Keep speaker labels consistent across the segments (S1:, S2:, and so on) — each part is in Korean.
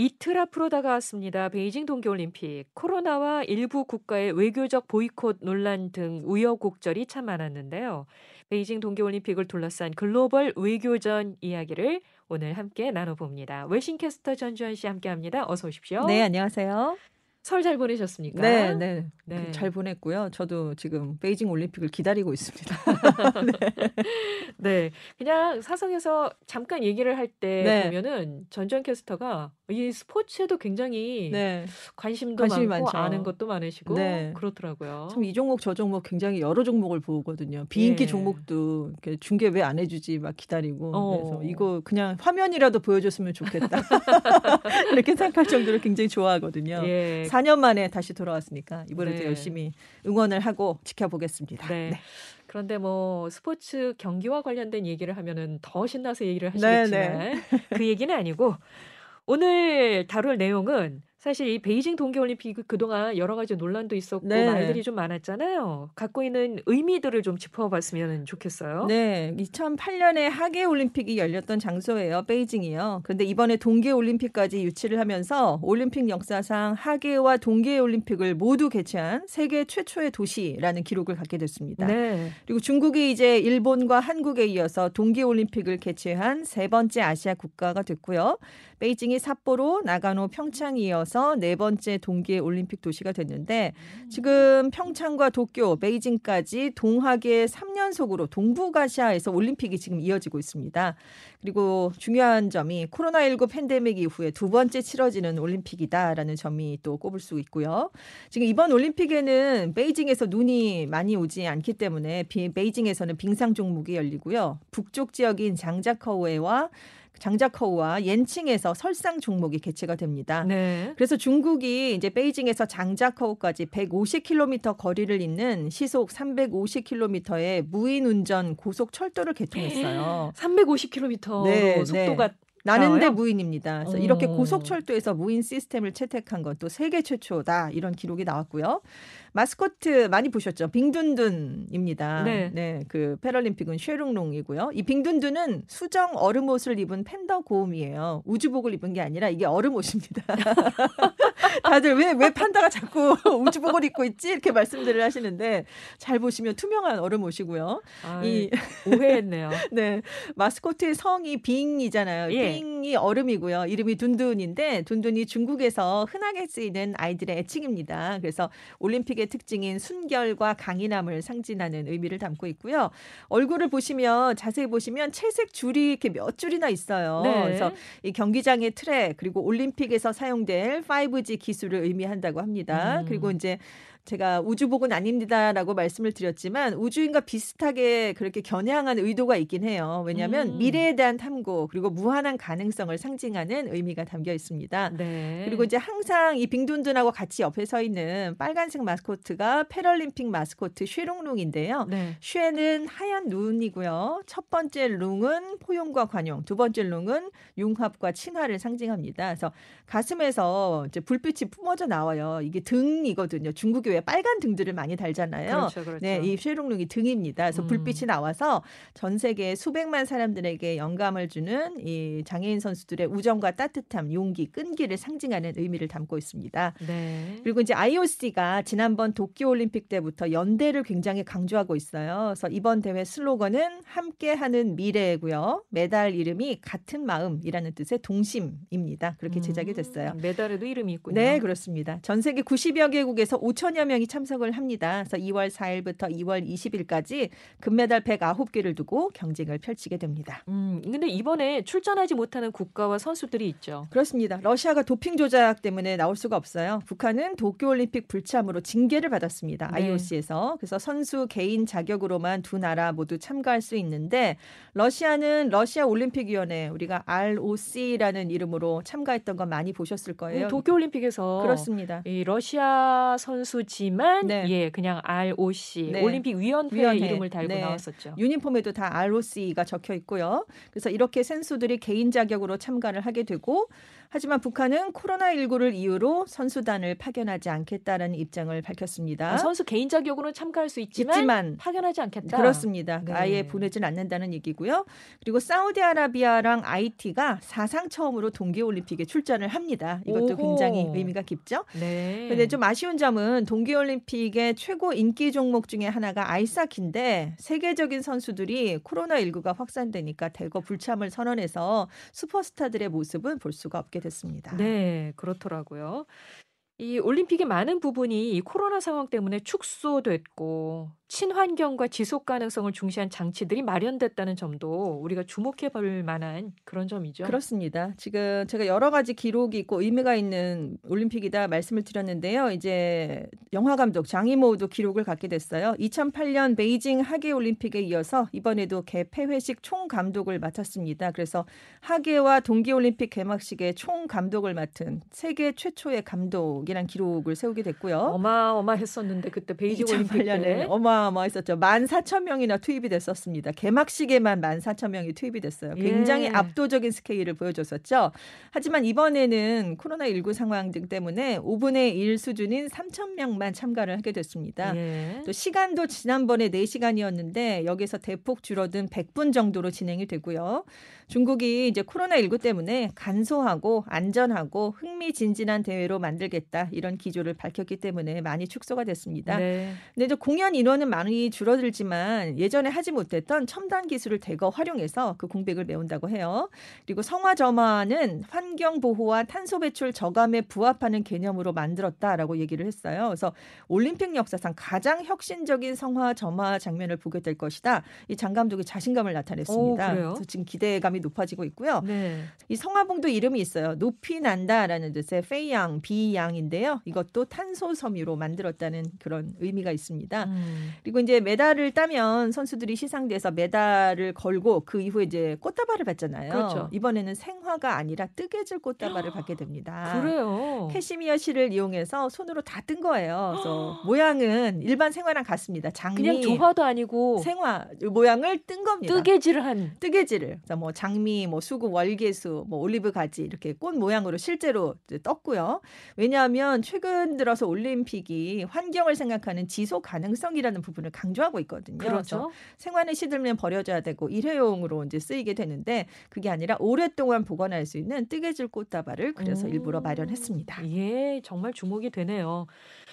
S1: 이틀 앞으로 다가왔습니다. 베이징 동계올림픽. 코로나와 일부 국가의 외교적 보이콧 논란 등 우여곡절이 참 많았는데요. 베이징 동계올림픽을 둘러싼 글로벌 외교전 이야기를 오늘 함께 나눠봅니다. 웨싱캐스터 전주현 씨 함께합니다. 어서 오십시오.
S2: 네, 안녕하세요.
S1: 설 잘 보내셨습니까?
S2: 네, 네,
S1: 네.
S2: 잘 보냈고요. 저도 지금 베이징 올림픽을 기다리고 있습니다.
S1: 네. 그냥 사석에서 잠깐 얘기를 할때
S2: 네.
S1: 보면은 전전 캐스터가 이 스포츠에도 굉장히
S2: 네,
S1: 관심도
S2: 관심이
S1: 많고
S2: 많죠.
S1: 아는 것도 많으시고
S2: 네.
S1: 그렇더라고요.
S2: 참 이 종목 저 종목 굉장히 여러 종목을 보거든요. 비인기
S1: 예.
S2: 종목도 중계 왜 안 해주지 막 기다리고
S1: 어.
S2: 그래서 이거 그냥 화면이라도 보여줬으면 좋겠다 이렇게 생각할 정도로 굉장히 좋아하거든요.
S1: 예.
S2: 4년 만에 다시 돌아왔으니까 이번에도
S1: 네.
S2: 열심히 응원을 하고 지켜보겠습니다.
S1: 네.
S2: 네.
S1: 그런데 뭐 스포츠 경기와 관련된 얘기를 하면은 더 신나서 얘기를
S2: 네,
S1: 하시겠지만 그 얘기는 아니고 오늘 다룰 내용은 사실 이 베이징 동계올림픽 그동안 여러 가지 논란도 있었고
S2: 네.
S1: 말들이 좀 많았잖아요. 갖고 있는 의미들을 좀 짚어봤으면 좋겠어요.
S2: 네, 2008년에 하계 올림픽이 열렸던 장소예요. 베이징이요. 그런데 이번에 동계 올림픽까지 유치를 하면서 올림픽 역사상 하계와 동계 올림픽을 모두 개최한 세계 최초의 도시라는 기록을 갖게 됐습니다.
S1: 네.
S2: 그리고 중국이 이제 일본과 한국에 이어서 동계 올림픽을 개최한 세 번째 아시아 국가가 됐고요. 베이징이 삿포로, 나가노, 평창 이 이어서 네 번째 동계 올림픽 도시가 됐는데 지금 평창과 도쿄, 베이징까지 동하계 3연속으로 동북아시아에서 올림픽이 지금 이어지고 있습니다. 그리고 중요한 점이 코로나19 팬데믹 이후에 두 번째 치러지는 올림픽이다라는 점이 또 꼽을 수 있고요. 지금 이번 올림픽에는 베이징에서 눈이 많이 오지 않기 때문에 비- 베이징에서는 빙상 종목이 열리고요. 북쪽 지역인 장자커우에와 장자커우와 옌칭에서 설상 종목이 개최가 됩니다.
S1: 네.
S2: 그래서 중국이 이제 베이징에서 장자커우까지 150km 거리를 잇는 시속 350km의 무인 운전 고속 철도를 개통했어요.
S1: 350km로
S2: 네,
S1: 속도가
S2: 나는데
S1: 나와요?
S2: 무인입니다. 그래서
S1: 어.
S2: 이렇게 고속철도에서 무인 시스템을 채택한 건또 세계 최초다 이런 기록이 나왔고요. 마스코트 많이 보셨죠? 빙둔둔입니다.
S1: 네.
S2: 그 패럴림픽은 쉐룽롱이고요. 이 빙둔둔은 수정 얼음 옷을 입은 팬더 고음이에요. 우주복을 입은 게 아니라 이게 얼음 옷입니다. 다들 왜 왜 판다가 자꾸 우주복을 입고 있지 이렇게 말씀들을 하시는데 잘 보시면 투명한 얼음 옷이고요.
S1: 아,
S2: 이
S1: 오해했네요.
S2: 네. 마스코트의 성이 빙이잖아요.
S1: 예.
S2: 빙이 얼음이고요. 이름이 둔둔인데 둔둔이 중국에서 흔하게 쓰이는 아이들의 애칭입니다. 그래서 올림픽 의 특징인 순결과 강인함을 상징하는 의미를 담고 있고요. 얼굴을 보시면 자세히 보시면 채색 줄이 이렇게 몇 줄이나 있어요.
S1: 네.
S2: 그래서 이 경기장의 트랙 그리고 올림픽에서 사용될 5G 기술을 의미한다고 합니다.
S1: 음.
S2: 그리고 이제 제가 우주복은 아닙니다라고 말씀을 드렸지만 우주인과 비슷하게 그렇게 겨냥한 의도가 있긴 해요. 왜냐하면
S1: 음.
S2: 미래에 대한 탐구 그리고 무한한 가능성을 상징하는 의미가 담겨 있습니다.
S1: 네.
S2: 그리고 이제 항상 이 빙둔둔하고 같이 옆에 서 있는 빨간색 마스코트가 패럴림픽 마스코트 쉐롱룽인데요.
S1: 네.
S2: 쉐는 하얀 눈이고요. 첫 번째 룽은 포용과 관용, 두 번째 룽은 융합과 친화를 상징합니다. 그래서 가슴에서 이제 불빛이 뿜어져 나와요. 이게 등이거든요. 중국이 왜 빨간 등들을 많이 달잖아요.
S1: 그렇죠, 그렇죠.
S2: 네, 이 쉐롱룽이 등입니다. 그래서
S1: 음.
S2: 불빛이 나와서 전 세계 수백만 사람들에게 영감을 주는 이 장애인 선수들의 우정과 따뜻함, 용기, 끈기를 상징하는 의미를 담고 있습니다.
S1: 네.
S2: 그리고 이제 IOC가 지난번 도쿄 올림픽 때부터 연대를 굉장히 강조하고 있어요. 그래서 이번 대회 슬로건은 함께하는 미래고요. 메달 이름이 같은 마음이라는 뜻의 동심입니다. 그렇게 제작이 됐어요.
S1: 음, 메달에도 이름이 있군요.
S2: 네, 그렇습니다. 전 세계 90여 개국에서 5천여 명이 참석을 합니다. 그래서 2월 4일부터 2월 20일까지 금메달 109개를 두고 경쟁을 펼치게 됩니다.
S1: 음, 근데 이번에 출전하지 못하는 국가와 선수들이 있죠.
S2: 그렇습니다. 러시아가 도핑 조작 때문에 나올 수가 없어요. 북한은 도쿄올림픽 불참으로 징계를 받았습니다.
S1: 네.
S2: IOC에서. 그래서 선수 개인 자격으로만 두 나라 모두 참가할 수 있는데 러시아는 러시아 올림픽위원회 우리가 ROC라는 이름으로 참가했던 거 많이 보셨을 거예요.
S1: 음, 도쿄올림픽에서
S2: 그렇습니다.
S1: 이 러시아 선수 지만
S2: 네.
S1: 예 그냥 ROC
S2: 네.
S1: 올림픽 위원회
S2: 위원회.
S1: 이름을 달고
S2: 네.
S1: 나왔었죠.
S2: 유니폼에도 다 ROC가 적혀 있고요. 그래서 이렇게 선수들이 개인 자격으로 참가를 하게 되고 하지만 북한은 코로나19를 이유로 선수단을 파견하지 않겠다는 입장을 밝혔습니다.
S1: 아, 선수 개인 자격으로는 참가할 수 있지만,
S2: 있지만
S1: 파견하지 않겠다.
S2: 그렇습니다.
S1: 네.
S2: 아예 보내진 않는다는 얘기고요. 그리고 사우디아라비아랑 IT가 사상 처음으로 동계올림픽에 출전을 합니다. 이것도
S1: 오호.
S2: 굉장히 의미가 깊죠.
S1: 네.
S2: 근데 좀 아쉬운 점은 동계올림픽의 최고 인기 종목 중에 하나가 아이스하키인데 세계적인 선수들이 코로나19가 확산되니까 대거 불참을 선언해서 슈퍼스타들의 모습은 볼 수가 없게 됐습니다.
S1: 네, 그렇더라고요. 이 올림픽의 많은 부분이 이 코로나 상황 때문에 축소됐고 친환경과 지속 가능성을 중시한 장치들이 마련됐다는 점도 우리가 주목해 볼 만한 그런 점이죠.
S2: 그렇습니다. 지금 제가 여러 가지 기록이 있고 의미가 있는 올림픽이다 말씀을 드렸는데요. 이제 영화 감독 장이모도 기록을 갖게 됐어요. 2008년 베이징 하계 올림픽에 이어서 이번에도 개폐회식 총 감독을 맡았습니다. 그래서 하계와 동계 올림픽 개막식의 총 감독을 맡은 세계 최초의 감독이란 기록을 세우게 됐고요.
S1: 어마어마했었는데 그때 베이징 올림픽
S2: 2008년에
S1: 때
S2: 어마어마했었죠. 14,000명이나 투입이 됐었습니다. 개막식에만 14,000명이 투입이 됐어요. 굉장히
S1: 예.
S2: 압도적인 스케일을 보여줬었죠. 하지만 이번에는 코로나19 상황 등 때문에 5분의 1 수준인 3,000명만 참가를 하게 됐습니다.
S1: 예.
S2: 또 시간도 지난번에 4시간이었는데 여기서 대폭 줄어든 100분 정도로 진행이 되고요. 중국이 이제 코로나19 때문에 간소하고 안전하고 흥미진진한 대회로 만들겠다 이런 기조를 밝혔기 때문에 많이 축소가 됐습니다.
S1: 네.
S2: 근데 이제 공연 인원은 많이 줄어들지만 예전에 하지 못했던 첨단 기술을 대거 활용해서 그 공백을 메운다고 해요. 그리고 성화 점화는 환경 보호와 탄소 배출 저감에 부합하는 개념으로 만들었다라고 얘기를 했어요. 그래서 올림픽 역사상 가장 혁신적인 성화 점화 장면을 보게 될 것이다. 이 장 감독이 자신감을 나타냈습니다.
S1: 오, 그래요?
S2: 그래서 지금 기대감이 높아지고 있고요.
S1: 네.
S2: 이 성화봉도 이름이 있어요. 높이 난다라는 뜻의 페이양, 비양인데요. 이것도 탄소 섬유로 만들었다는 그런 의미가 있습니다.
S1: 음.
S2: 그리고 이제 메달을 따면 선수들이 시상대에서 메달을 걸고 그 이후에 이제 꽃다발을 받잖아요.
S1: 그렇죠.
S2: 이번에는 생화가 아니라 뜨개질 꽃다발을 받게 됩니다.
S1: 그래요.
S2: 캐시미어 실을 이용해서 손으로 다 뜬 거예요. 그래서 모양은 일반 생화랑 같습니다. 장미,
S1: 그냥 조화도 아니고
S2: 생화 모양을 뜬 겁니다.
S1: 뜨개질을 한
S2: 뜨개질을 그래서 뭐 장 미, 뭐 수국, 월계수, 뭐 올리브 가지 이렇게 꽃 모양으로 실제로 떴고요. 왜냐하면 최근 들어서 올림픽이 환경을 생각하는 지속 가능성이라는 부분을 강조하고 있거든요.
S1: 그렇죠.
S2: 생활에 시들면 버려져야 되고 일회용으로 이제 쓰이게 되는데 그게 아니라 오랫동안 보관할 수 있는 뜨개질 꽃다발을 그래서
S1: 음.
S2: 일부러 마련했습니다.
S1: 예, 정말 주목이 되네요.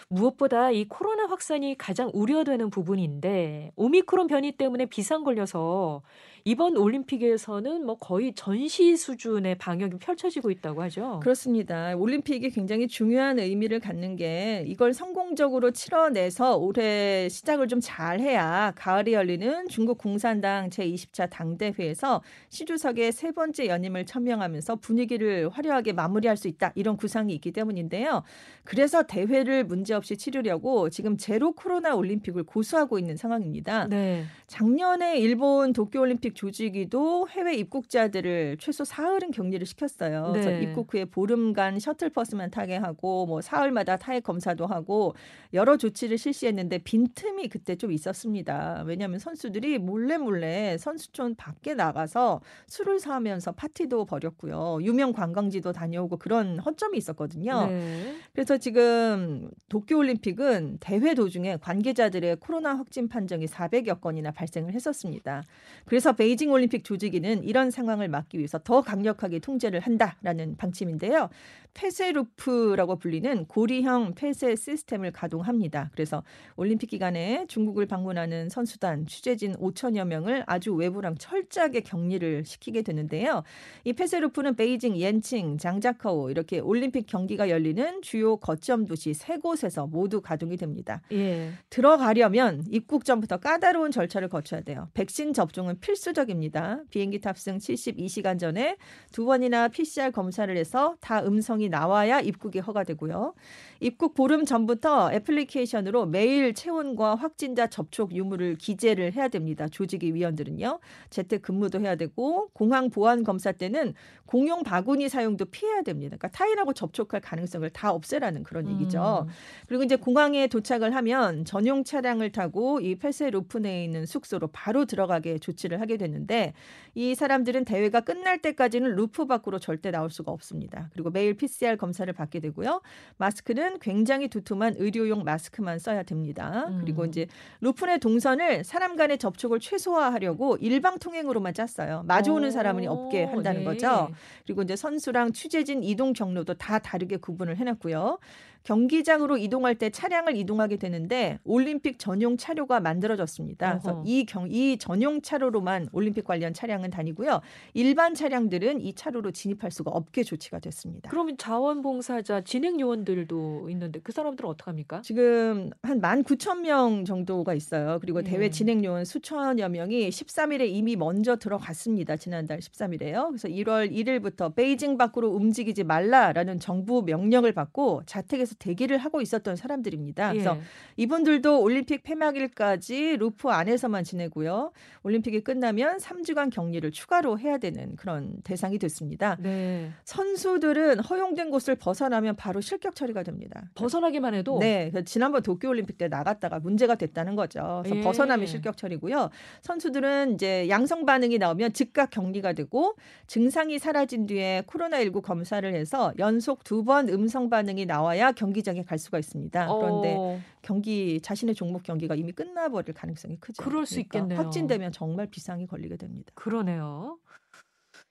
S1: 무엇보다 이 코로나 확산이 가장 우려되는 부분인데 오미크론 변이 때문에 비상 걸려서 이번 올림픽에서는 뭐 거의 전시 수준의 방역이 펼쳐지고 있다고 하죠.
S2: 그렇습니다. 올림픽이 굉장히 중요한 의미를 갖는 게 이걸 성공적으로 치러내서 올해 시작을 좀 잘해야 가을에 열리는 중국 공산당 제20차 당대회에서 시주석의 세 번째 연임을 천명하면서 분위기를 화려하게 마무리할 수 있다 이런 구상이 있기 때문인데요. 그래서 대회를 문제없이 치르려고 지금 제로 코로나 올림픽을 고수하고 있는 상황입니다.
S1: 네.
S2: 작년에 일본 도쿄올림픽 조직위도 해외 입국자들을 최소 사흘은 격리를 시켰어요. 그래서
S1: 네.
S2: 입국 후에 보름간 셔틀버스만 타게 하고 뭐 사흘마다 타액 검사도 하고 여러 조치를 실시했는데 빈틈이 그때 좀 있었습니다. 왜냐하면 선수들이 몰래 몰래 선수촌 밖에 나가서 술을 사면서 파티도 벌였고요. 유명 관광지도 다녀오고 그런 허점이 있었거든요.
S1: 네.
S2: 그래서 지금 도쿄올림픽은 대회 도중에 관계자들의 코로나 확진 판정이 400여 건이나 발생을 했었습니다. 그래서 베이징 올림픽 조직위는 이런 상황을 막기 위해서 더 강력하게 통제를 한다라는 방침인데요. 폐쇄루프라고 불리는 고리형 폐쇄 시스템을 가동합니다. 그래서 올림픽 기간에 중국을 방문하는 선수단, 취재진 5천여 명을 아주 외부랑 철저하게 격리를 시키게 되는데요. 이 폐쇄루프는 베이징, 옌칭, 장자커우 이렇게 올림픽 경기가 열리는 주요 거점 도시 세 곳에서 모두 가동이 됩니다.
S1: 예.
S2: 들어가려면 입국 전부터 까다로운 절차를 거쳐야 돼요. 백신 접종은 필수 적입니다. 비행기 탑승 72시간 전에 두 번이나 PCR 검사를 해서 다 음성이 나와야 입국이 허가되고요. 입국 보름 전부터 애플리케이션으로 매일 체온과 확진자 접촉 유무를 기재를 해야 됩니다. 조직위 위원들은요. 재택 근무도 해야 되고 공항 보안 검사 때는 공용 바구니 사용도 피해야 됩니다. 그러니까 타인하고 접촉할 가능성을 다 없애라는 그런 얘기죠.
S1: 음.
S2: 그리고 이제 공항에 도착을 하면 전용 차량을 타고 이 폐쇄 루프 내에 있는 숙소로 바로 들어가게 조치를 하게 하게 되는데 이 사람들은 대회가 끝날 때까지는 루프 밖으로 절대 나올 수가 없습니다. 그리고 매일 PCR 검사를 받게 되고요. 마스크는 굉장히 두툼한 의료용 마스크만 써야 됩니다.
S1: 음.
S2: 그리고 이제 루프 내 동선을 사람 간의 접촉을 최소화하려고 일방 통행으로만 짰어요. 마주오는 사람은 없게
S1: 오,
S2: 한다는
S1: 네.
S2: 거죠. 그리고 이제 선수랑 취재진 이동 경로도 다 다르게 구분을 해놨고요. 경기장으로 이동할 때 차량을 이동하게 되는데 올림픽 전용 차로가 만들어졌습니다. 그래서. 이, 경, 이 전용 차로로만 올림픽 관련 차량은 다니고요. 일반 차량들은 이 차로로 진입할 수가 없게 조치가 됐습니다.
S1: 그러면 자원봉사자 진행 요원들도 있는데 그 사람들은 어떡합니까?
S2: 지금 한 19,000명 정도가 있어요. 그리고
S1: 예.
S2: 대회 진행 요원 수천여 명이 13일에 이미 먼저 들어갔습니다. 지난달 13일에요. 그래서 1월 1일부터 베이징 밖으로 움직이지 말라라는 정부 명령을 받고 자택에서 대기를 하고 있었던 사람들입니다. 그래서
S1: 예.
S2: 이분들도 올림픽 폐막일까지 루프 안에서만 지내고요. 올림픽이 끝나면 3주간 격리를 추가로 해야 되는 그런 대상이 됐습니다.
S1: 네.
S2: 선수들은 허용된 곳을 벗어나면 바로 실격 처리가 됩니다.
S1: 벗어나기만 해도
S2: 네, 그 지난번 도쿄 올림픽 때 나갔다가 문제가 됐다는 거죠. 그래서
S1: 예.
S2: 벗어나면 실격 처리고요. 선수들은 이제 양성 반응이 나오면 즉각 격리가 되고 증상이 사라진 뒤에 코로나19 검사를 해서 연속 두 번 음성 반응이 나와야 경기장에 갈 수가 있습니다. 그런데
S1: 어,
S2: 경기 자신의 종목 경기가 이미 끝나버릴 가능성이 크죠.
S1: 그럴 수
S2: 그러니까
S1: 있겠네요.
S2: 확진되면 정말 비상이 걸리게 됩니다.
S1: 그러네요.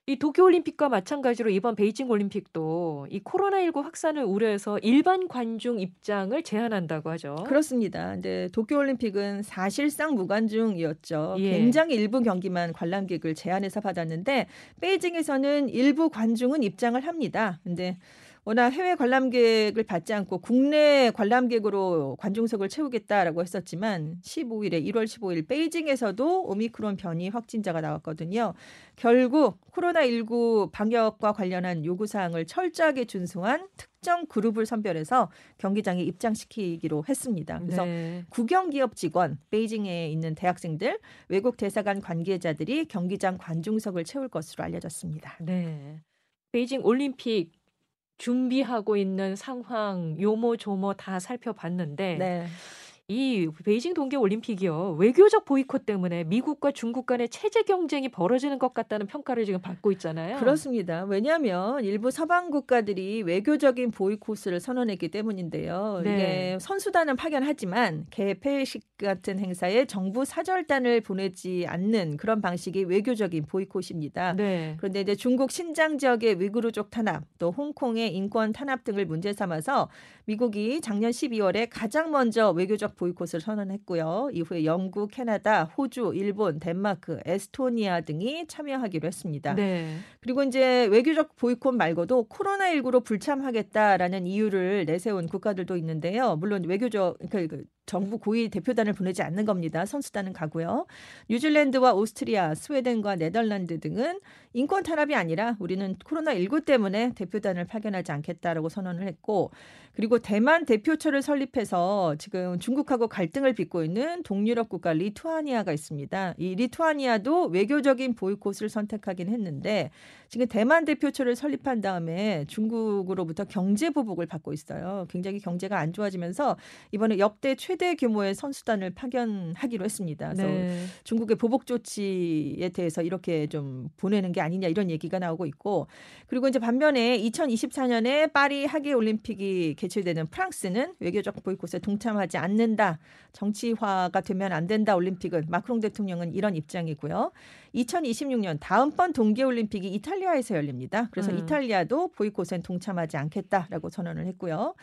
S1: 이 도쿄올림픽과 마찬가지로 이번 베이징 올림픽도 이 코로나19 확산을 우려해서 일반 관중 입장을 제한한다고 하죠.
S2: 그렇습니다. 근데 도쿄올림픽은 사실상 무관중이었죠.
S1: 예.
S2: 굉장히 일부 경기만 관람객을 제한해서 받았는데 베이징에서는 일부 관중은 입장을 합니다. 근데 워낙 해외 관람객을 받지 않고 국내 관람객으로 관중석을 채우겠다라고 했었지만 15일에 1월 15일 베이징에서도 오미크론 변이 확진자가 나왔거든요. 결국 코로나19 방역과 관련한 요구 사항을 철저하게 준수한 특정 그룹을 선별해서 경기장에 입장시키기로 했습니다. 그래서
S1: 네.
S2: 국영 기업 직원, 베이징에 있는 대학생들, 외국 대사관 관계자들이 경기장 관중석을 채울 것으로 알려졌습니다.
S1: 네. 베이징 올림픽 준비하고 있는 상황 요모조모 다 살펴봤는데
S2: 네.
S1: 이 베이징 동계 올림픽이요 외교적 보이콧 때문에 미국과 중국 간의 체제 경쟁이 벌어지는 것 같다는 평가를 지금 받고 있잖아요.
S2: 그렇습니다. 왜냐하면 일부 서방 국가들이 외교적인 보이콧을 선언했기 때문인데요.
S1: 네.
S2: 이게 선수단은 파견하지만 개폐식 같은 행사에 정부 사절단을 보내지 않는 그런 방식이 외교적인 보이콧입니다.
S1: 네.
S2: 그런데 이제 중국 신장 지역의 위구르족 탄압, 또 홍콩의 인권 탄압 등을 문제 삼아서 미국이 작년 12월에 가장 먼저 외교적 보이콧을 선언했고요. 이후에 영국, 캐나다, 호주, 일본, 덴마크, 에스토니아 등이 참여하기로 했습니다.
S1: 네.
S2: 그리고 이제 외교적 보이콧 말고도 코로나19로 불참하겠다라는 이유를 내세운 국가들도 있는데요. 물론 외교적 그, 그 정부 고위 대표단을 보내지 않는 겁니다. 선수단은 가고요. 뉴질랜드와 오스트리아, 스웨덴과 네덜란드 등은 인권 탄압이 아니라 우리는 코로나19 때문에 대표단을 파견하지 않겠다라고 선언을 했고 그리고 대만 대표처를 설립해서 지금 중국하고 갈등을 빚고 있는 동유럽 국가 리투아니아가 있습니다. 이 리투아니아도 외교적인 보이콧을 선택하긴 했는데 지금 대만 대표처를 설립한 다음에 중국으로부터 경제 보복을 받고 있어요. 굉장히 경제가 안 좋아지면서 이번에 역대 최대 규모의 선수단을 파견하기로 했습니다. 그래서
S1: 네.
S2: 중국의 보복 조치에 대해서 이렇게 좀 보내는 게 아니냐 이런 얘기가 나오고 있고 그리고 이제 반면에 2024년에 파리 하계 올림픽이 개최되는 프랑스는 외교적 보이콧에 동참하지 않는다. 정치화가 되면 안 된다. 올림픽은 마크롱 대통령은 이런 입장이고요. 2026년 다음번 동계 올림픽이 이탈리아에서 열립니다. 그래서
S1: 음.
S2: 이탈리아도 보이콧엔 동참하지 않겠다라고 선언을 했고요.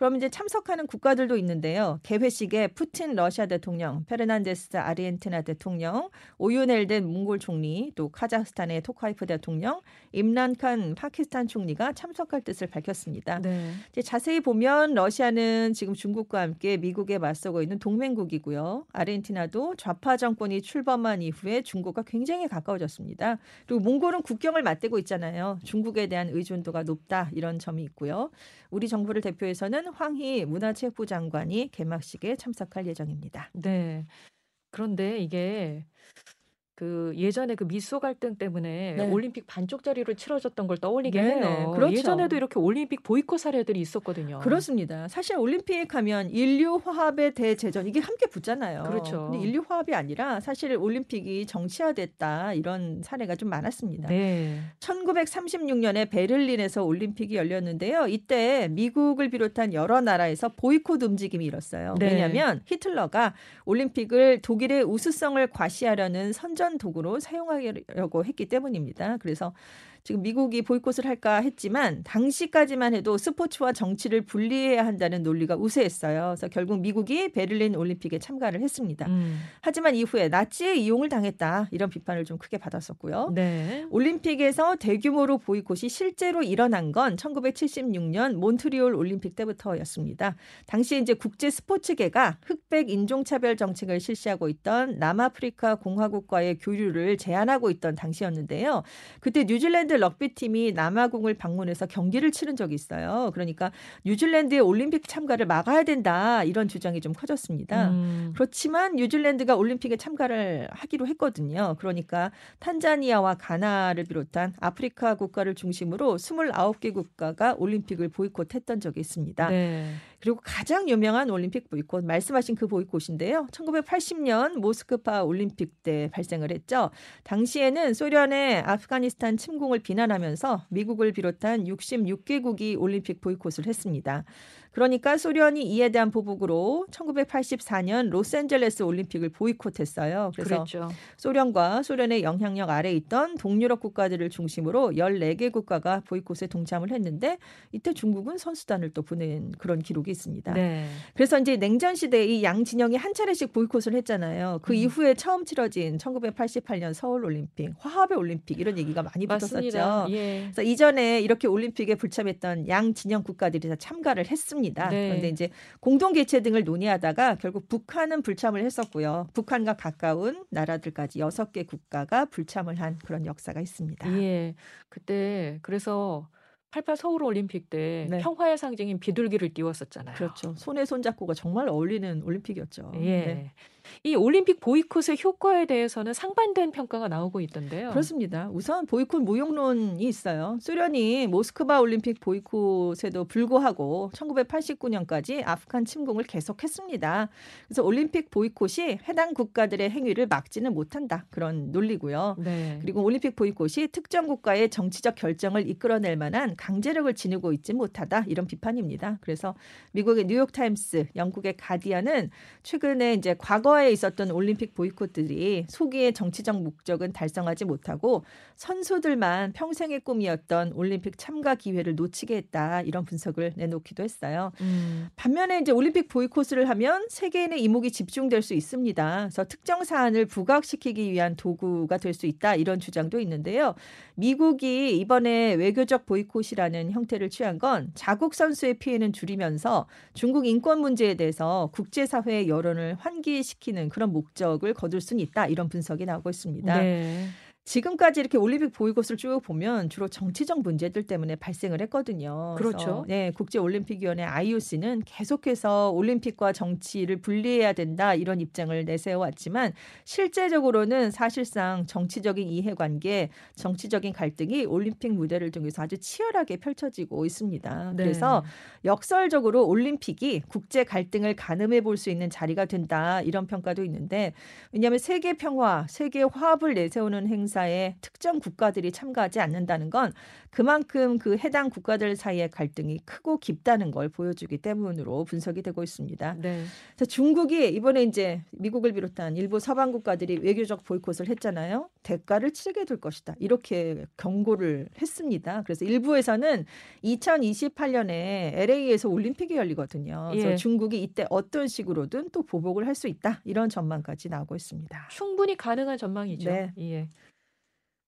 S2: 그럼 이제 참석하는 국가들도 있는데요. 개회식에 푸틴 러시아 대통령, 페르난데스 아르헨티나 대통령, 오윤엘덴 몽골 총리, 또 카자흐스탄의 토카이프 대통령, 임란칸 파키스탄 총리가 참석할 뜻을 밝혔습니다.
S1: 네.
S2: 이제 자세히 보면 러시아는 지금 중국과 함께 미국에 맞서고 있는 동맹국이고요. 아르헨티나도 좌파 정권이 출범한 이후에 중국과 굉장히 가까워졌습니다. 그리고 몽골은 국경을 맞대고 있잖아요. 중국에 대한 의존도가 높다 이런 점이 있고요. 우리 정부를 대표해서는 황희 문화체육부 장관이 개막식에 참석할 예정입니다.
S1: 네. 그런데 이게 그 예전에 그 미소 갈등 때문에
S2: 네.
S1: 올림픽 반쪽짜리로 치러졌던 걸 떠올리게
S2: 네,
S1: 해요.
S2: 그렇죠.
S1: 예전에도 이렇게 올림픽 보이콧 사례들이 있었거든요.
S2: 그렇습니다. 사실 올림픽 하면 인류 화합의 대제전 이게 함께 붙잖아요.
S1: 그렇죠.
S2: 근데 인류 화합이 아니라 사실 올림픽이 정치화됐다 이런 사례가 좀 많았습니다.
S1: 네.
S2: 1936년에 베를린에서 올림픽이 열렸는데요. 이때 미국을 비롯한 여러 나라에서 보이콧 움직임이 일었어요.
S1: 네.
S2: 왜냐하면 히틀러가 올림픽을 독일의 우수성을 과시하려는 선전 도구로 사용하려고 했기 때문입니다. 그래서 지금 미국이 보이콧을 할까 했지만 당시까지만 해도 스포츠와 정치를 분리해야 한다는 논리가 우세했어요. 그래서 결국 미국이 베를린 올림픽에 참가를 했습니다.
S1: 음.
S2: 하지만 이후에 나치의 이용을 당했다 이런 비판을 좀 크게 받았었고요.
S1: 네.
S2: 올림픽에서 대규모로 보이콧이 실제로 일어난 건 1976년 몬트리올 올림픽 때부터였습니다. 당시 이제 국제 스포츠계가 흑백 인종차별 정책을 실시하고 있던 남아프리카 공화국과의 교류를 제한하고 있던 당시였는데요. 그때 뉴질랜드 럭비팀이 남아공을 방문해서 경기를 치른 적이 있어요. 그러니까 뉴질랜드의 올림픽 참가를 막아야 된다 이런 주장이 좀 커졌습니다.
S1: 음.
S2: 그렇지만 뉴질랜드가 올림픽에 참가를 하기로 했거든요. 그러니까 탄자니아와 가나를 비롯한 아프리카 국가를 중심으로 29개 국가가 올림픽을 보이콧했던 적이 있습니다.
S1: 네.
S2: 그리고 가장 유명한 올림픽 보이콧 말씀하신 그 보이콧인데요. 1980년 모스크바 올림픽 때 발생을 했죠. 당시에는 소련의 아프가니스탄 침공을 비난하면서 미국을 비롯한 66개국이 올림픽 보이콧을 했습니다. 그러니까 소련이 이에 대한 보복으로 1984년 로스앤젤레스 올림픽을 보이콧했어요. 그래서
S1: 그랬죠.
S2: 소련과 소련의 영향력 아래 있던 동유럽 국가들을 중심으로 14개 국가가 보이콧에 동참을 했는데 이때 중국은 선수단을 또 보낸 그런 기록이 있습니다.
S1: 네.
S2: 그래서 이제 냉전 시대에 이 양 진영이 한 차례씩 보이콧을 했잖아요. 그
S1: 음.
S2: 이후에 처음 치러진 1988년 서울 올림픽, 화합의 올림픽 이런 얘기가 많이
S1: 맞습니다.
S2: 붙었었죠.
S1: 예.
S2: 그래서 이전에 이렇게 올림픽에 불참했던 양 진영 국가들이 다 참가를 했습니다.
S1: 네.
S2: 그런데 이제 공동 개최 등을 논의하다가 결국 북한은 불참을 했었고요. 북한과 가까운 나라들까지 여섯 개 국가가 불참을 한 그런 역사가 있습니다.
S1: 예. 그때 그래서 88 서울 올림픽 때
S2: 네.
S1: 평화의 상징인 비둘기를 띄웠었잖아요.
S2: 그렇죠. 손에 손 잡고가 정말 어울리는 올림픽이었죠.
S1: 예.
S2: 네.
S1: 이 올림픽 보이콧의 효과에 대해서는 상반된 평가가 나오고 있던데요.
S2: 그렇습니다. 우선 보이콧 무용론이 있어요. 소련이 모스크바 올림픽 보이콧에도 불구하고 1989년까지 아프간 침공을 계속했습니다. 그래서 올림픽 보이콧이 해당 국가들의 행위를 막지는 못한다. 그런 논리고요.
S1: 네.
S2: 그리고 올림픽 보이콧이 특정 국가의 정치적 결정을 이끌어낼 만한 강제력을 지니고 있지 못하다 이런 비판입니다. 그래서 미국의 뉴욕 타임스, 영국의 가디언은 최근에 이제 과거에 있었던 올림픽 보이콧들이 소기의 정치적 목적은 달성하지 못하고 선수들만 평생의 꿈이었던 올림픽 참가 기회를 놓치게 했다 이런 분석을 내놓기도 했어요.
S1: 음.
S2: 반면에 이제 올림픽 보이콧을 하면 세계인의 이목이 집중될 수 있습니다. 그래서 특정 사안을 부각시키기 위한 도구가 될 수 있다 이런 주장도 있는데요. 미국이 이번에 외교적 보이콧이라는 형태를 취한 건 자국 선수의 피해는 줄이면서 중국 인권 문제에 대해서 국제사회의 여론을 환기시키 는 그런 목적을 거둘 수는 있다 이런 분석이 나오고 있습니다.
S1: 네.
S2: 지금까지 이렇게 올림픽 보이콧을 쭉 보면 주로 정치적 문제들 때문에 발생을 했거든요.
S1: 그렇죠.
S2: 네, 국제올림픽위원회 IOC는 계속해서 올림픽과 정치를 분리해야 된다 이런 입장을 내세워 왔지만 실제적으로는 사실상 정치적인 이해관계, 정치적인 갈등이 올림픽 무대를 통해서 아주 치열하게 펼쳐지고 있습니다.
S1: 네.
S2: 그래서 역설적으로 올림픽이 국제 갈등을 가늠해 볼 수 있는 자리가 된다 이런 평가도 있는데 왜냐하면 세계 평화, 세계 화합을 내세우는 행사 에 특정 국가들이 참가하지 않는다는 건 그만큼 그 해당 국가들 사이의 갈등이 크고 깊다는 걸 보여주기 때문으로 분석이 되고 있습니다.
S1: 네.
S2: 중국이 이번에 이제 미국을 비롯한 일부 서방 국가들이 외교적 보이콧을 했잖아요. 대가를 치르게 될 것이다. 이렇게 경고를 했습니다. 그래서 일부에서는 2028년에 LA에서 올림픽이 열리거든요. 그래서
S1: 예.
S2: 중국이 이때 어떤 식으로든 또 보복을 할 수 있다. 이런 전망까지 나오고 있습니다.
S1: 충분히 가능한 전망이죠.
S2: 네.
S1: 예.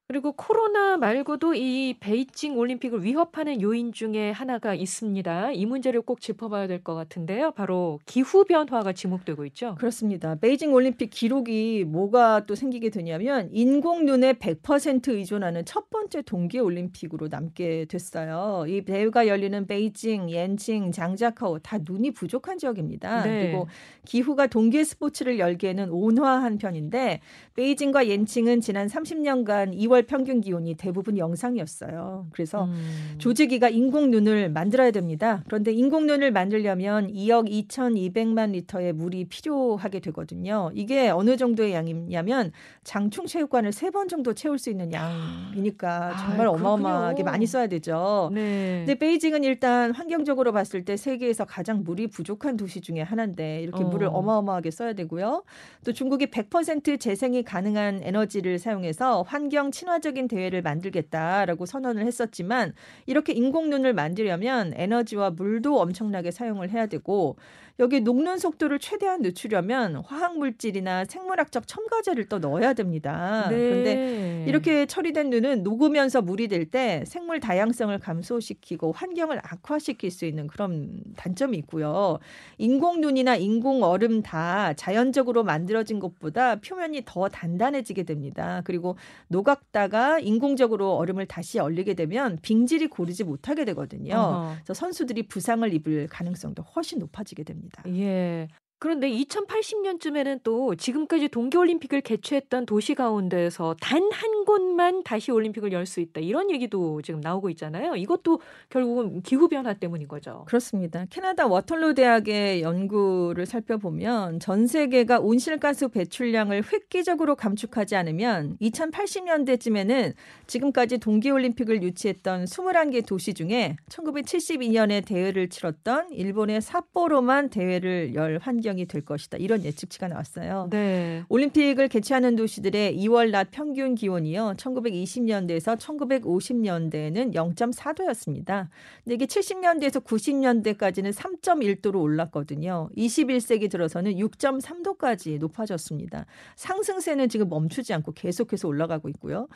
S1: 그리고 코로나 말고도 이 베이징 올림픽을 위협하는 요인 중에 하나가 있습니다. 이 문제를 꼭 짚어봐야 될 것 같은데요. 바로 기후 변화가 지목되고 있죠.
S2: 그렇습니다. 베이징 올림픽 기록이 뭐가 또 생기게 되냐면 인공 눈에 100% 의존하는 첫 번째 동계 올림픽으로 남게 됐어요. 이 대회가 열리는 베이징, 옌칭, 장자카오 다 눈이 부족한 지역입니다.
S1: 네.
S2: 그리고 기후가 동계 스포츠를 열기에는 온화한 편인데 베이징과 옌칭은 지난 30년간 2월 평균 기온이 대부분 영상이었어요. 그래서
S1: 음.
S2: 조직이가 인공 눈을 만들어야 됩니다. 그런데 인공 눈을 만들려면 2억 2,200만 리터의 물이 필요하게 되거든요. 이게 어느 정도의 양이냐면 장충 체육관을 세 번 정도 채울 수 있는 양이니까
S1: 아,
S2: 정말 어마어마하게
S1: 그렇군요.
S2: 많이 써야 되죠.
S1: 네.
S2: 근데 베이징은 일단 환경적으로 봤을 때 세계에서 가장 물이 부족한 도시 중에 하나인데 이렇게
S1: 어.
S2: 물을 어마어마하게 써야 되고요. 또 중국이 100% 재생이 가능한 에너지를 사용해서 환경 친화적인 대회를 만들겠다라고 선언을 했었지만 이렇게 인공 눈을 만들려면 에너지와 물도 엄청나게 사용을 해야 되고 여기 녹는 속도를 최대한 늦추려면 화학 물질이나 생물학적 첨가제를 또 넣어야 됩니다.
S1: 네.
S2: 그런데 이렇게 처리된 눈은 녹으면서 물이 될 때 생물 다양성을 감소시키고 환경을 악화시킬 수 있는 그런 단점이 있고요. 인공 눈이나 인공 얼음 다 자연적으로 만들어진 것보다 표면이 더 단단해지게 됩니다. 그리고 녹았다가 인공적으로 얼음을 다시 얼리게 되면 빙질이 고르지 못하게 되거든요.
S1: 어허.
S2: 그래서 선수들이 부상을 입을 가능성도 훨씬 높아지게 됩니다.
S1: 예. 그런데 2080년쯤에는 또 지금까지 동계올림픽을 개최했던 도시 가운데에서 단 한 곳만 다시 올림픽을 열 수 있다. 이런 얘기도 지금 나오고 있잖아요. 이것도 결국은 기후변화 때문인 거죠.
S2: 그렇습니다. 캐나다 워털루 대학의 연구를 살펴보면 전 세계가 온실가스 배출량을 획기적으로 감축하지 않으면 2080년대쯤에는 지금까지 동계올림픽을 유치했던 21개 도시 중에 1972년에 대회를 치렀던 일본의 삿포로만 대회를 열 환경 이 될 것이다. 이런 예측치가 나왔어요.
S1: 네.
S2: 올림픽을 개최하는 도시들의 2월 낮 평균 기온이요. 1920년대에서 1950년대에는 0.4도였습니다. 근데 이게 70년대에서 90년대까지는 3.1도로 올랐거든요. 21세기 들어서는 6.3도까지 높아졌습니다. 상승세는 지금 멈추지 않고 계속해서 올라가고 있고요.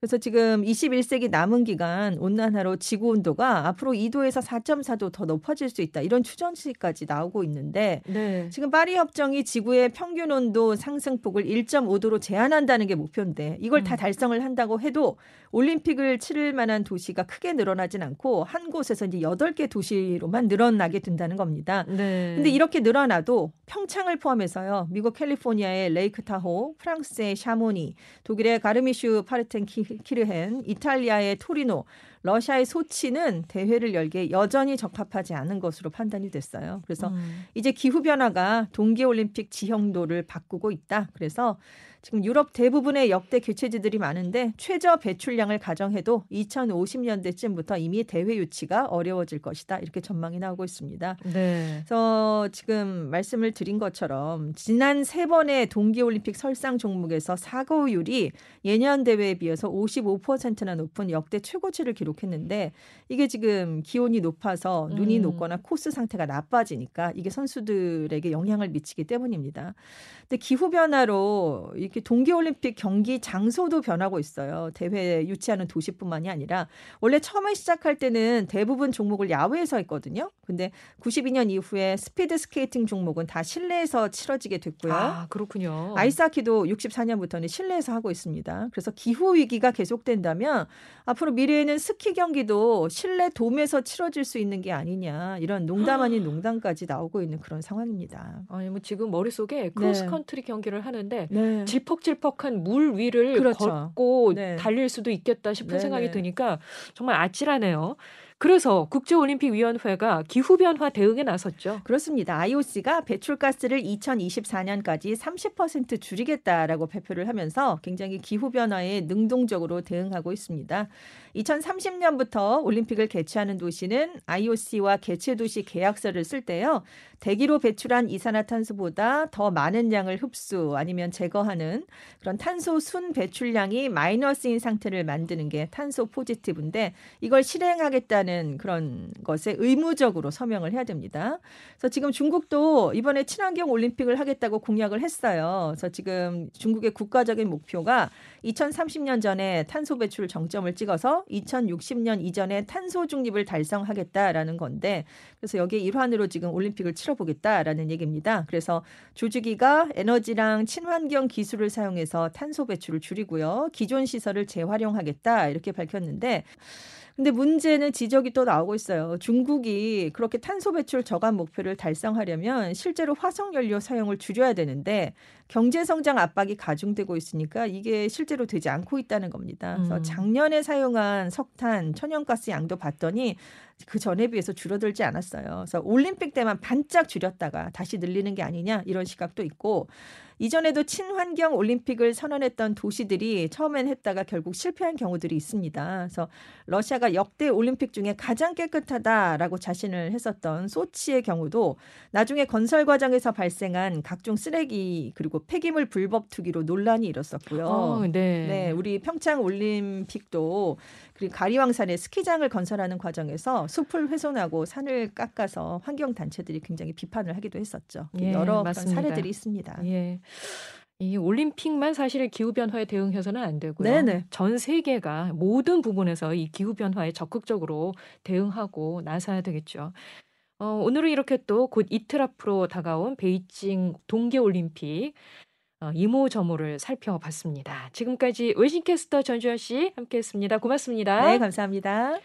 S2: 그래서 지금 21세기 남은 기간 온난화로 지구 온도가 앞으로 2도에서 4.4도 더 높아질 수 있다. 이런 추정치까지 나오고 있는데
S1: 네.
S2: 지금 파리 협정이 지구의 평균 온도 상승폭을 1.5도로 제한한다는 게 목표인데 이걸 다
S1: 음.
S2: 달성을 한다고 해도 올림픽을 치를 만한 도시가 크게 늘어나진 않고 한 곳에서 이제 8개 도시로만 늘어나게 된다는 겁니다.
S1: 네.
S2: 근데 이렇게 늘어나도 평창을 포함해서요. 미국 캘리포니아의 레이크 타호, 프랑스의 샤모니, 독일의 가르미슈 파르텐 키- 키르헨, 이탈리아의 토리노, 러시아의 소치는 대회를 열기에 여전히 적합하지 않은 것으로 판단이 됐어요. 그래서
S1: 음.
S2: 이제 기후 변화가 동계 올림픽 지형도를 바꾸고 있다. 그래서 지금 유럽 대부분의 역대 개최지들이 많은데 최저 배출량을 가정해도 2050년대쯤부터 이미 대회 유치가 어려워질 것이다. 이렇게 전망이 나오고 있습니다.
S1: 네.
S2: 그래서 지금 말씀을 드린 것처럼 지난 세 번의 동계올림픽 설상 종목에서 사고율이 예년 대회에 비해서 55%나 높은 역대 최고치를 기록했는데 이게 지금 기온이 높아서 눈이
S1: 음.
S2: 녹거나 코스 상태가 나빠지니까 이게 선수들에게 영향을 미치기 때문입니다. 근데 기후 변화로 이 렇게 동계올림픽 경기 장소도 변하고 있어요. 대회 유치하는 도시뿐만이 아니라 원래 처음에 시작할 때는 대부분 종목을 야외에서 했거든요. 근데 92년 이후에 스피드 스케이팅 종목은 다 실내에서 치러지게 됐고요.
S1: 아, 그렇군요.
S2: 아이스하키도 64년부터는 실내에서 하고 있습니다. 그래서 기후 위기가 계속된다면 앞으로 미래에는 스키 경기도 실내 돔에서 치러질 수 있는 게 아니냐 이런 농담 아닌 농담까지 나오고 있는 그런 상황입니다.
S1: 아니 뭐 지금 머릿속에 크로스컨트리 경기를 하는데
S2: 네.
S1: 질퍽질퍽한 물 위를
S2: 그렇죠.
S1: 걷고
S2: 네.
S1: 달릴 수도 있겠다 싶은
S2: 네,
S1: 생각이
S2: 네.
S1: 드니까 정말 아찔하네요. 그래서 국제올림픽위원회가 기후변화 대응에 나섰죠.
S2: 그렇습니다. IOC가 배출가스를 2024년까지 30% 줄이겠다라고 발표를 하면서 굉장히 기후 변화에 능동적으로 대응하고 있습니다. 2030년부터 올림픽을 개최하는 도시는 IOC와 개최 도시 계약서를 쓸 때요. 대기로 배출한 이산화탄소보다 더 많은 양을 흡수 아니면 제거하는 그런 탄소 순 배출량이 마이너스인 상태를 만드는 게 탄소 포지티브인데 이걸 실행하겠다는 그런 것에 의무적으로 서명을 해야 됩니다. 그래서 지금 중국도 이번에 친환경 올림픽을 하겠다고 공약을 했어요. 그래서 지금 중국의 국가적인 목표가 2030년 전에 탄소 배출 정점을 찍어서 2060년 이전에 탄소 중립을 달성하겠다라는 건데 그래서 여기에 일환으로 지금 올림픽을 치러보겠다라는 얘기입니다. 그래서 조직위가 에너지랑 친환경 기술을 사용해서 탄소 배출을 줄이고요. 기존 시설을 재활용하겠다 이렇게 밝혔는데 근데 문제는 지적이 또 나오고 있어요. 중국이 그렇게 탄소 배출 저감 목표를 달성하려면 실제로 화석 연료 사용을 줄여야 되는데 경제 성장 압박이 가중되고 있으니까 이게 실제로 되지 않고 있다는 겁니다. 그래서
S1: 음.
S2: 작년에 사용한 석탄, 천연가스 양도 봤더니 그 전에 비해서 줄어들지 않았어요. 그래서 올림픽 때만 반짝 줄였다가 다시 늘리는 게 아니냐 이런 시각도 있고 이전에도 친환경 올림픽을 선언했던 도시들이 처음엔 했다가 결국 실패한 경우들이 있습니다. 그래서 러시아가 역대 올림픽 중에 가장 깨끗하다라고 자신을 했었던 소치의 경우도 나중에 건설 과정에서 발생한 각종 쓰레기 그리고 폐기물 불법 투기로 논란이 일었었고요.
S1: 어, 네.
S2: 네, 우리 평창 올림픽도 그리고 가리왕산에 스키장을 건설하는 과정에서 숲을 훼손하고 산을 깎아서 환경 단체들이 굉장히 비판을 하기도 했었죠.
S1: 예,
S2: 여러. 사례들이 있습니다.
S1: 예. 이 올림픽만 사실 기후 변화에 대응해서는 안 되고요.
S2: 네네.
S1: 전 세계가 모든 부분에서 이 기후 변화에 적극적으로 대응하고 나서야 되겠죠. 어, 오늘은 이렇게 또 곧 이틀 앞으로 다가온 베이징 동계 올림픽 어, 이모저모를 살펴봤습니다. 지금까지 외신캐스터 전주현 씨 함께했습니다. 고맙습니다.
S2: 네, 감사합니다.